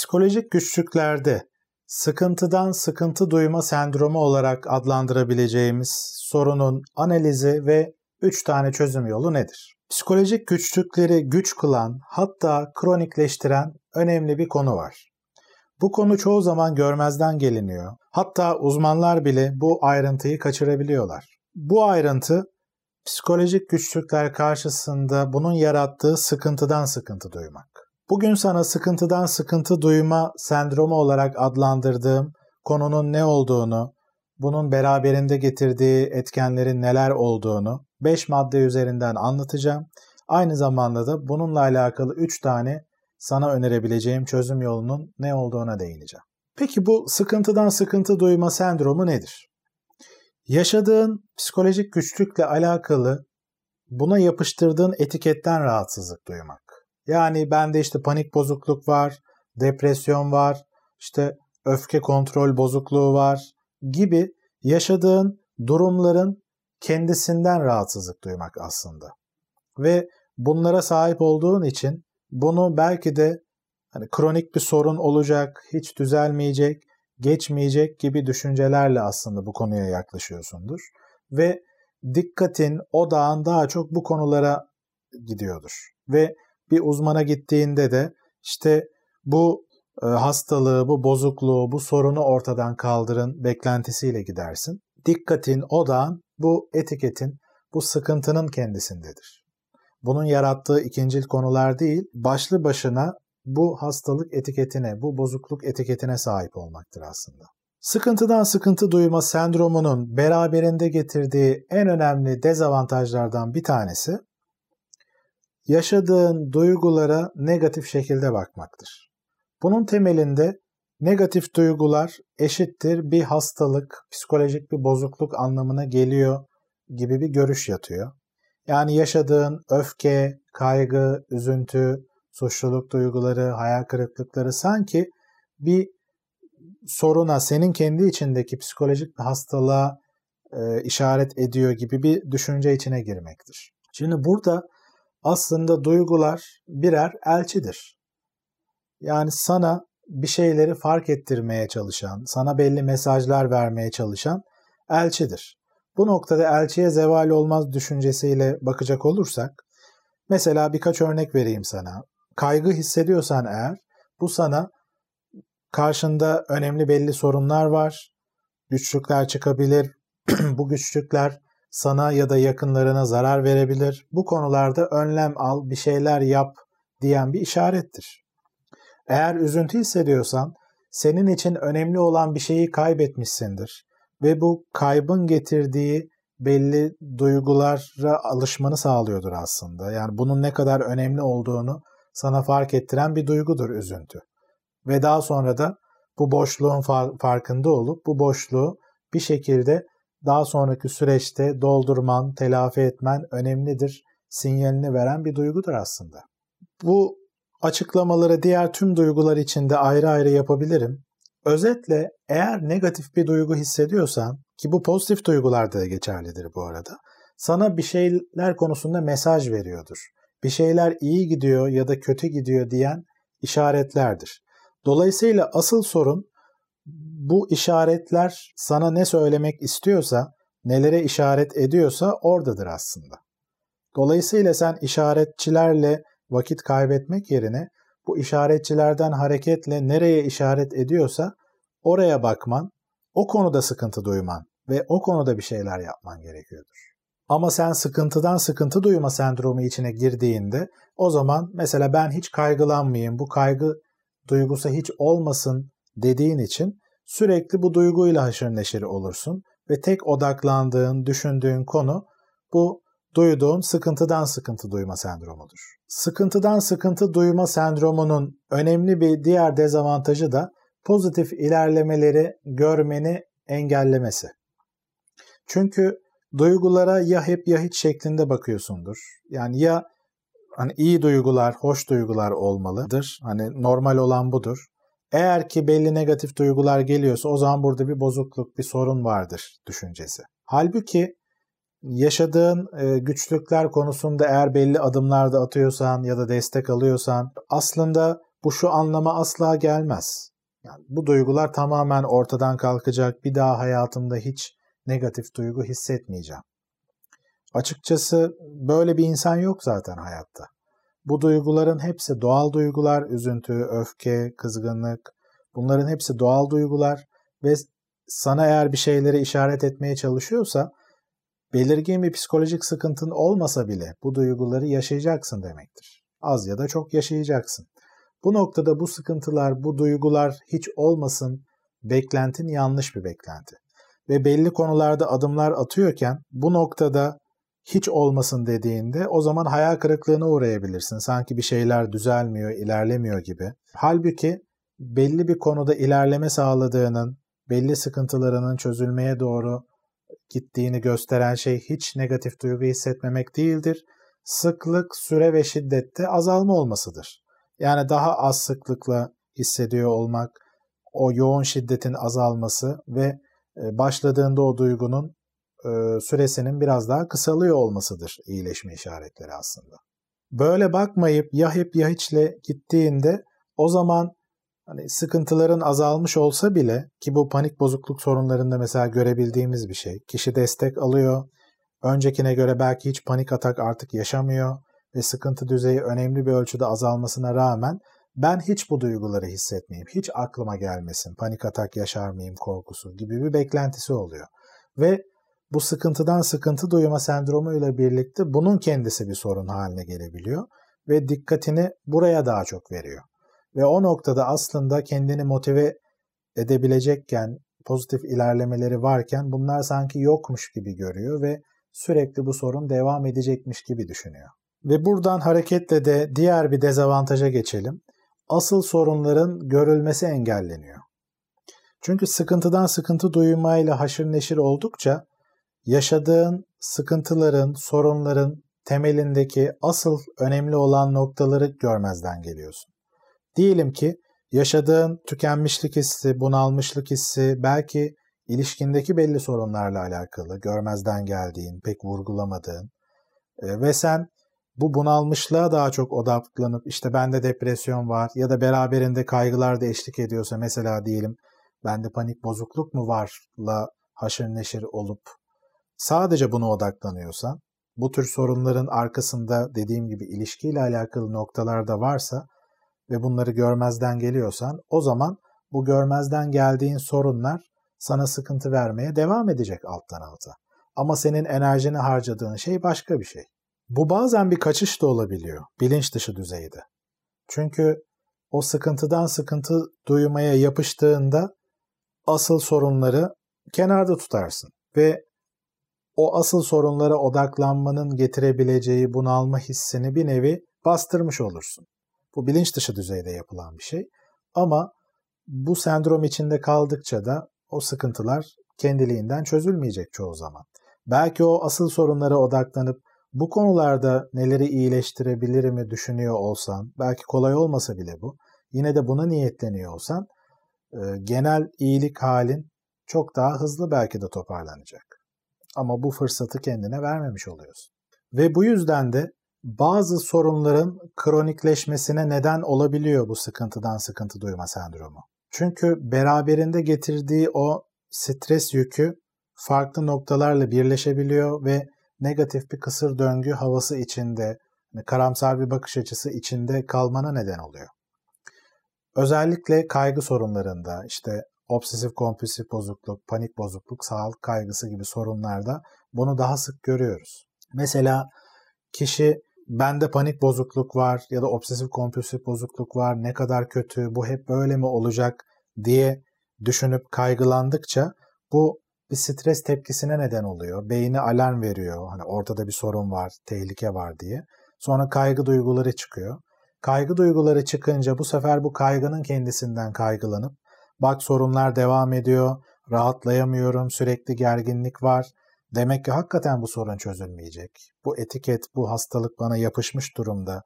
Psikolojik güçlüklerde sıkıntıdan sıkıntı duyma sendromu olarak adlandırabileceğimiz sorunun analizi ve 3 tane çözüm yolu nedir? Psikolojik güçlükleri güç kılan, hatta kronikleştiren önemli bir konu var. Bu konu çoğu zaman görmezden geliniyor. Hatta uzmanlar bile bu ayrıntıyı kaçırabiliyorlar. Bu ayrıntı psikolojik güçlükler karşısında bunun yarattığı sıkıntıdan sıkıntı duymak. Bugün sana sıkıntıdan sıkıntı duyma sendromu olarak adlandırdığım konunun ne olduğunu, bunun beraberinde getirdiği etkenlerin neler olduğunu 5 madde üzerinden anlatacağım. Aynı zamanda da bununla alakalı 3 tane sana önerebileceğim çözüm yolunun ne olduğuna değineceğim. Peki bu sıkıntıdan sıkıntı duyma sendromu nedir? Yaşadığın psikolojik güçlükle alakalı buna yapıştırdığın etiketten rahatsızlık duymak. Yani bende işte panik bozukluk var, depresyon var, işte öfke kontrol bozukluğu var gibi yaşadığın durumların kendisinden rahatsızlık duymak aslında. Ve bunlara sahip olduğun için bunu belki de hani kronik bir sorun olacak, hiç düzelmeyecek, geçmeyecek gibi düşüncelerle aslında bu konuya yaklaşıyorsundur. Ve dikkatin, odağın daha çok bu konulara gidiyordur. Ve bir uzmana gittiğinde de işte bu e, hastalığı, bu bozukluğu, bu sorunu ortadan kaldırın beklentisiyle gidersin. Dikkatin, odağın bu etiketin, bu sıkıntının kendisindedir. Bunun yarattığı ikincil konular değil, başlı başına bu hastalık etiketine, bu bozukluk etiketine sahip olmaktır aslında. Sıkıntıdan sıkıntı duyma sendromunun beraberinde getirdiği en önemli dezavantajlardan bir tanesi yaşadığın duygulara negatif şekilde bakmaktır. Bunun temelinde negatif duygular eşittir bir hastalık, psikolojik bir bozukluk anlamına geliyor gibi bir görüş yatıyor. Yani yaşadığın öfke, kaygı, üzüntü, suçluluk duyguları, hayal kırıklıkları sanki bir soruna, senin kendi içindeki psikolojik bir hastalığa e, işaret ediyor gibi bir düşünce içine girmektir. Şimdi burada aslında duygular birer elçidir. Yani sana bir şeyleri fark ettirmeye çalışan, sana belli mesajlar vermeye çalışan elçidir. Bu noktada elçiye zeval olmaz düşüncesiyle bakacak olursak, mesela birkaç örnek vereyim sana. Kaygı hissediyorsan eğer, bu sana karşında önemli belli sorunlar var, güçlükler çıkabilir, bu güçlükler sana ya da yakınlarına zarar verebilir. Bu konularda önlem al, bir şeyler yap diyen bir işarettir. Eğer üzüntü hissediyorsan senin için önemli olan bir şeyi kaybetmişsindir ve bu kaybın getirdiği belli duygulara alışmanı sağlıyordur aslında. Yani bunun ne kadar önemli olduğunu sana fark ettiren bir duygudur üzüntü. Ve daha sonra da bu boşluğun farkında olup bu boşluğu bir şekilde daha sonraki süreçte doldurman, telafi etmen önemlidir sinyalini veren bir duygudur aslında. Bu açıklamaları diğer tüm duygular için de ayrı ayrı yapabilirim. Özetle eğer negatif bir duygu hissediyorsan ki bu pozitif duygularda da geçerlidir bu arada. Sana bir şeyler konusunda mesaj veriyordur. Bir şeyler iyi gidiyor ya da kötü gidiyor diyen işaretlerdir. Dolayısıyla asıl sorun bu işaretler sana ne söylemek istiyorsa, nelere işaret ediyorsa oradadır aslında. Dolayısıyla sen işaretçilerle vakit kaybetmek yerine bu işaretçilerden hareketle nereye işaret ediyorsa oraya bakman, o konuda sıkıntı duyman ve o konuda bir şeyler yapman gerekiyordur. Ama sen sıkıntıdan sıkıntı duyma sendromu içine girdiğinde o zaman mesela ben hiç kaygılanmayayım, bu kaygı duygusu hiç olmasın dediğin için sürekli bu duyguyla haşır neşir olursun ve tek odaklandığın, düşündüğün konu bu duyduğun sıkıntıdan sıkıntı duyma sendromudur. Sıkıntıdan sıkıntı duyma sendromunun önemli bir diğer dezavantajı da pozitif ilerlemeleri görmeni engellemesi. Çünkü duygulara ya hep ya hiç şeklinde bakıyorsundur. Yani ya hani iyi duygular, hoş duygular olmalıdır. Hani normal olan budur. Eğer ki belli negatif duygular geliyorsa o zaman burada bir bozukluk, bir sorun vardır düşüncesi. Halbuki yaşadığın e, güçlükler konusunda eğer belli adımlar da atıyorsan ya da destek alıyorsan aslında bu şu anlama asla gelmez. Yani bu duygular tamamen ortadan kalkacak. Bir daha hayatımda hiç negatif duygu hissetmeyeceğim. Açıkçası böyle bir insan yok zaten hayatta. Bu duyguların hepsi doğal duygular, üzüntü, öfke, kızgınlık. Bunların hepsi doğal duygular ve sana eğer bir şeyleri işaret etmeye çalışıyorsa belirgin bir psikolojik sıkıntın olmasa bile bu duyguları yaşayacaksın demektir. Az ya da çok yaşayacaksın. Bu noktada bu sıkıntılar, bu duygular hiç olmasın beklentin yanlış bir beklenti. Ve belli konularda adımlar atıyorken bu noktada hiç olmasın dediğinde o zaman hayal kırıklığına uğrayabilirsin. Sanki bir şeyler düzelmiyor, ilerlemiyor gibi. Halbuki belli bir konuda ilerleme sağladığının, belli sıkıntılarının çözülmeye doğru gittiğini gösteren şey hiç negatif duygu hissetmemek değildir. Sıklık, süre ve şiddette azalma olmasıdır. Yani daha az sıklıkla hissediyor olmak, o yoğun şiddetin azalması ve e, başladığında o duygunun e, süresinin biraz daha kısalıyor olmasıdır iyileşme işaretleri aslında. Böyle bakmayıp ya hep ya hiçle gittiğinde o zaman hani sıkıntıların azalmış olsa bile ki bu panik bozukluk sorunlarında mesela görebildiğimiz bir şey. Kişi destek alıyor. Öncekine göre belki hiç panik atak artık yaşamıyor ve sıkıntı düzeyi önemli bir ölçüde azalmasına rağmen ben hiç bu duyguları hissetmeyeyim, hiç aklıma gelmesin, panik atak yaşar mıyım korkusu gibi bir beklentisi oluyor. Ve bu sıkıntıdan sıkıntı duyma sendromu ile birlikte bunun kendisi bir sorun haline gelebiliyor ve dikkatini buraya daha çok veriyor. Ve o noktada aslında kendini motive edebilecekken, pozitif ilerlemeleri varken bunlar sanki yokmuş gibi görüyor ve sürekli bu sorun devam edecekmiş gibi düşünüyor. Ve buradan hareketle de diğer bir dezavantaja geçelim. Asıl sorunların görülmesi engelleniyor. Çünkü sıkıntıdan sıkıntı duymayla haşır neşir oldukça yaşadığın sıkıntıların, sorunların temelindeki asıl önemli olan noktaları görmezden geliyorsun. Diyelim ki yaşadığın tükenmişlik hissi, bunalmışlık hissi, belki ilişkindeki belli sorunlarla alakalı, görmezden geldiğin, pek vurgulamadığın e, ve sen bu bunalmışlığa daha çok odaklanıp işte bende depresyon var ya da beraberinde kaygılar da eşlik ediyorsa mesela diyelim bende panik bozukluk mu varla haşır neşir olup sadece buna odaklanıyorsan bu tür sorunların arkasında dediğim gibi ilişkiyle alakalı noktalar da varsa ve bunları görmezden geliyorsan o zaman bu görmezden geldiğin sorunlar sana sıkıntı vermeye devam edecek alttan alta. Ama senin enerjini harcadığın şey başka bir şey. Bu bazen bir kaçış da olabiliyor bilinç dışı düzeyde. Çünkü o sıkıntıdan sıkıntı duymaya yapıştığında asıl sorunları kenarda tutarsın ve o asıl sorunlara odaklanmanın getirebileceği bunalma hissini bir nevi bastırmış olursun. Bu bilinç dışı düzeyde yapılan bir şey. Ama bu sendrom içinde kaldıkça da o sıkıntılar kendiliğinden çözülmeyecek çoğu zaman. Belki o asıl sorunlara odaklanıp bu konularda neleri iyileştirebilirimi düşünüyor olsan, belki kolay olmasa bile bu, yine de buna niyetleniyor olsan, genel iyilik halin çok daha hızlı belki de toparlanacak. Ama bu fırsatı kendine vermemiş oluyorsun. Ve bu yüzden de bazı sorunların kronikleşmesine neden olabiliyor bu sıkıntıdan sıkıntı duyma sendromu. Çünkü beraberinde getirdiği o stres yükü farklı noktalarla birleşebiliyor ve negatif bir kısır döngü havası içinde, hani karamsar bir bakış açısı içinde kalmana neden oluyor. Özellikle kaygı sorunlarında işte obsesif kompulsif bozukluk, panik bozukluk, sağlık kaygısı gibi sorunlarda bunu daha sık görüyoruz. Mesela kişi bende panik bozukluk var ya da obsesif kompulsif bozukluk var ne kadar kötü bu hep böyle mi olacak diye düşünüp kaygılandıkça bu bir stres tepkisine neden oluyor. Beyni alarm veriyor. Hani ortada bir sorun var, tehlike var diye. Sonra kaygı duyguları çıkıyor. Kaygı duyguları çıkınca bu sefer bu kaygının kendisinden kaygılanıp bak sorunlar devam ediyor, rahatlayamıyorum, sürekli gerginlik var. Demek ki hakikaten bu sorun çözülmeyecek. Bu etiket, bu hastalık bana yapışmış durumda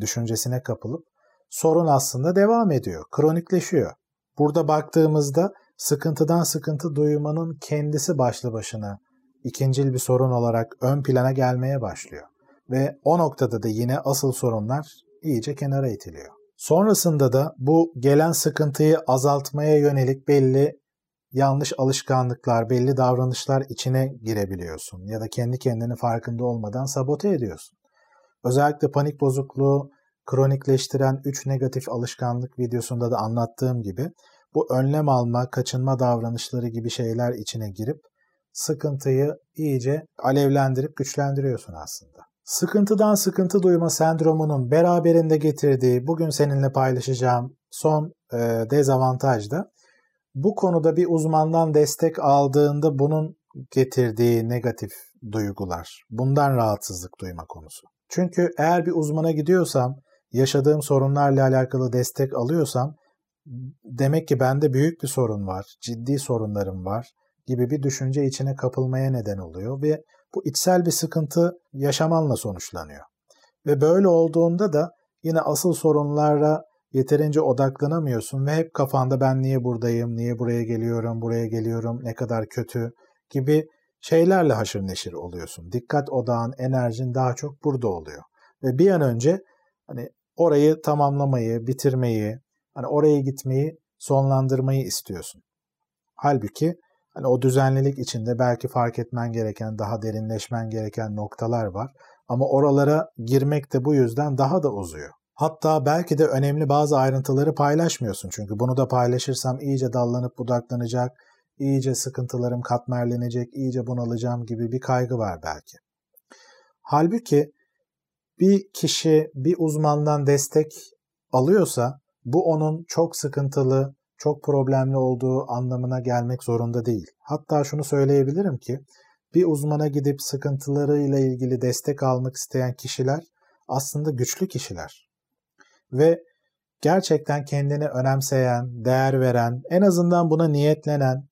düşüncesine kapılıp sorun aslında devam ediyor, kronikleşiyor. Burada baktığımızda sıkıntıdan sıkıntı duymanın kendisi başlı başına ikincil bir sorun olarak ön plana gelmeye başlıyor. Ve o noktada da yine asıl sorunlar iyice kenara itiliyor. Sonrasında da bu gelen sıkıntıyı azaltmaya yönelik belli yanlış alışkanlıklar, belli davranışlar içine girebiliyorsun ya da kendi kendini farkında olmadan sabote ediyorsun. Özellikle panik bozukluğu kronikleştiren 3 negatif alışkanlık videosunda da anlattığım gibi bu önlem alma, kaçınma davranışları gibi şeyler içine girip sıkıntıyı iyice alevlendirip güçlendiriyorsun aslında. Sıkıntıdan sıkıntı duyma sendromunun beraberinde getirdiği bugün seninle paylaşacağım son e, dezavantaj da bu konuda bir uzmandan destek aldığında bunun getirdiği negatif duygular. Bundan rahatsızlık duyma konusu. Çünkü eğer bir uzmana gidiyorsam, yaşadığım sorunlarla alakalı destek alıyorsam demek ki bende büyük bir sorun var, ciddi sorunlarım var gibi bir düşünce içine kapılmaya neden oluyor ve bu içsel bir sıkıntı yaşamanla sonuçlanıyor. Ve böyle olduğunda da yine asıl sorunlara yeterince odaklanamıyorsun ve hep kafanda ben niye buradayım, niye buraya geliyorum, buraya geliyorum, ne kadar kötü gibi şeylerle haşır neşir oluyorsun. Dikkat odağın, enerjin daha çok burada oluyor. Ve bir an önce hani orayı tamamlamayı, bitirmeyi, hani oraya gitmeyi, sonlandırmayı istiyorsun. Halbuki hani o düzenlilik içinde belki fark etmen gereken, daha derinleşmen gereken noktalar var. Ama oralara girmek de bu yüzden daha da uzuyor. Hatta belki de önemli bazı ayrıntıları paylaşmıyorsun. Çünkü bunu da paylaşırsam iyice dallanıp budaklanacak, iyice sıkıntılarım katmerlenecek, iyice bunalacağım gibi bir kaygı var belki. Halbuki bir kişi bir uzmandan destek alıyorsa bu onun çok sıkıntılı, çok problemli olduğu anlamına gelmek zorunda değil. Hatta şunu söyleyebilirim ki bir uzmana gidip sıkıntılarıyla ilgili destek almak isteyen kişiler aslında güçlü kişiler. Ve gerçekten kendini önemseyen, değer veren, en azından buna niyetlenen,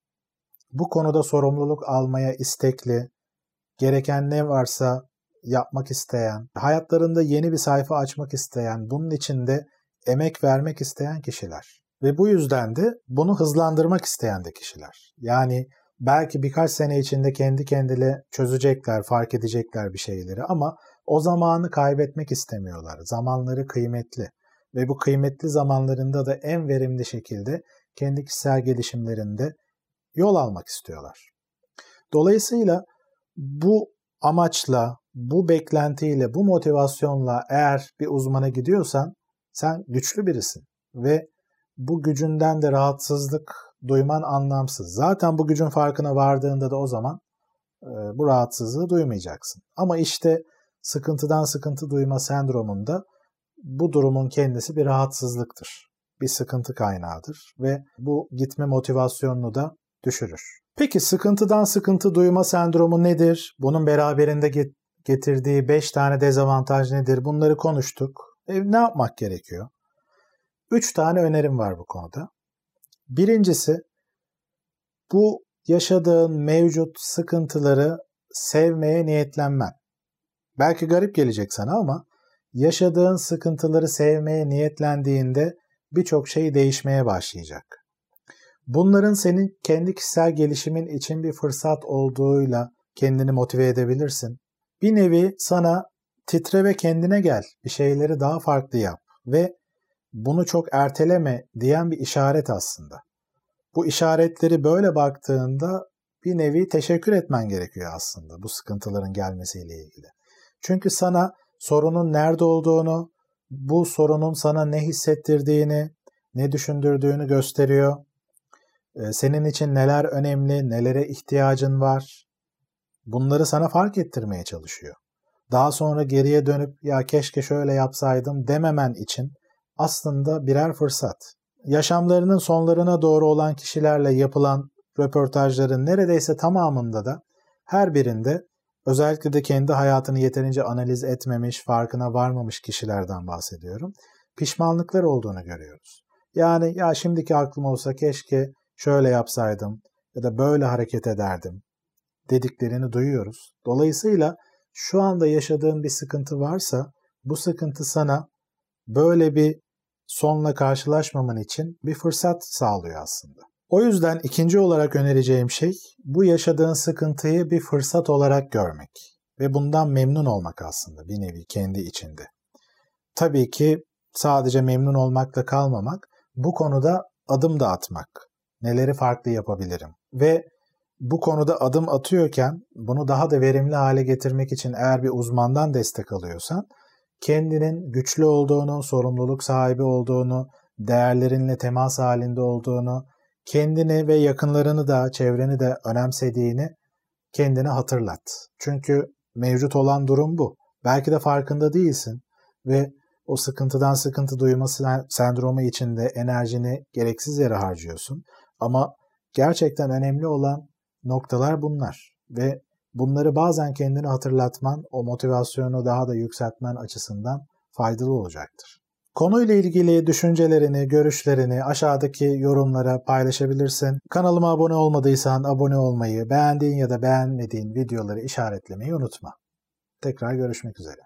bu konuda sorumluluk almaya istekli, gereken ne varsa yapmak isteyen, hayatlarında yeni bir sayfa açmak isteyen, bunun için de emek vermek isteyen kişiler. Ve bu yüzden de bunu hızlandırmak isteyen de kişiler. Yani belki birkaç sene içinde kendi kendine çözecekler, fark edecekler bir şeyleri ama o zamanı kaybetmek istemiyorlar. Zamanları kıymetli ve bu kıymetli zamanlarında da en verimli şekilde kendi kişisel gelişimlerinde yol almak istiyorlar. Dolayısıyla bu amaçla, bu beklentiyle, bu motivasyonla eğer bir uzmana gidiyorsan sen güçlü birisin ve bu gücünden de rahatsızlık duyman anlamsız. Zaten bu gücün farkına vardığında da o zaman e, bu rahatsızlığı duymayacaksın. Ama işte sıkıntıdan sıkıntı duyma sendromunda bu durumun kendisi bir rahatsızlıktır. Bir sıkıntı kaynağıdır ve bu gitme motivasyonunu da düşürür. Peki sıkıntıdan sıkıntı duyma sendromu nedir? Bunun beraberinde getirdiği 5 tane dezavantaj nedir? Bunları konuştuk. E, ne yapmak gerekiyor? 3 tane önerim var bu konuda. Birincisi bu yaşadığın mevcut sıkıntıları sevmeye niyetlenmen. Belki garip gelecek sana ama yaşadığın sıkıntıları sevmeye niyetlendiğinde birçok şey değişmeye başlayacak. Bunların senin kendi kişisel gelişimin için bir fırsat olduğuyla kendini motive edebilirsin. Bir nevi sana titre ve kendine gel, bir şeyleri daha farklı yap ve bunu çok erteleme diyen bir işaret aslında. Bu işaretleri böyle baktığında bir nevi teşekkür etmen gerekiyor aslında bu sıkıntıların gelmesiyle ilgili. Çünkü sana sorunun nerede olduğunu, bu sorunun sana ne hissettirdiğini, ne düşündürdüğünü gösteriyor. Ee, senin için neler önemli, nelere ihtiyacın var. Bunları sana fark ettirmeye çalışıyor. Daha sonra geriye dönüp ya keşke şöyle yapsaydım dememen için aslında birer fırsat. Yaşamlarının sonlarına doğru olan kişilerle yapılan röportajların neredeyse tamamında da her birinde özellikle de kendi hayatını yeterince analiz etmemiş, farkına varmamış kişilerden bahsediyorum. Pişmanlıklar olduğunu görüyoruz. Yani ya şimdiki aklım olsa keşke şöyle yapsaydım ya da böyle hareket ederdim dediklerini duyuyoruz. Dolayısıyla şu anda yaşadığın bir sıkıntı varsa bu sıkıntı sana böyle bir sonla karşılaşmaman için bir fırsat sağlıyor aslında. O yüzden ikinci olarak önereceğim şey bu yaşadığın sıkıntıyı bir fırsat olarak görmek ve bundan memnun olmak aslında bir nevi kendi içinde. Tabii ki sadece memnun olmakla kalmamak, bu konuda adım da atmak. Neleri farklı yapabilirim? Ve bu konuda adım atıyorken bunu daha da verimli hale getirmek için eğer bir uzmandan destek alıyorsan kendinin güçlü olduğunu, sorumluluk sahibi olduğunu, değerlerinle temas halinde olduğunu, kendini ve yakınlarını da, çevreni de önemsediğini kendine hatırlat. Çünkü mevcut olan durum bu. Belki de farkında değilsin ve o sıkıntıdan sıkıntı duyma sendromu içinde enerjini gereksiz yere harcıyorsun. Ama gerçekten önemli olan noktalar bunlar ve bunları bazen kendini hatırlatman o motivasyonu daha da yükseltmen açısından faydalı olacaktır. Konuyla ilgili düşüncelerini, görüşlerini aşağıdaki yorumlara paylaşabilirsin. Kanalıma abone olmadıysan abone olmayı, beğendiğin ya da beğenmediğin videoları işaretlemeyi unutma. Tekrar görüşmek üzere.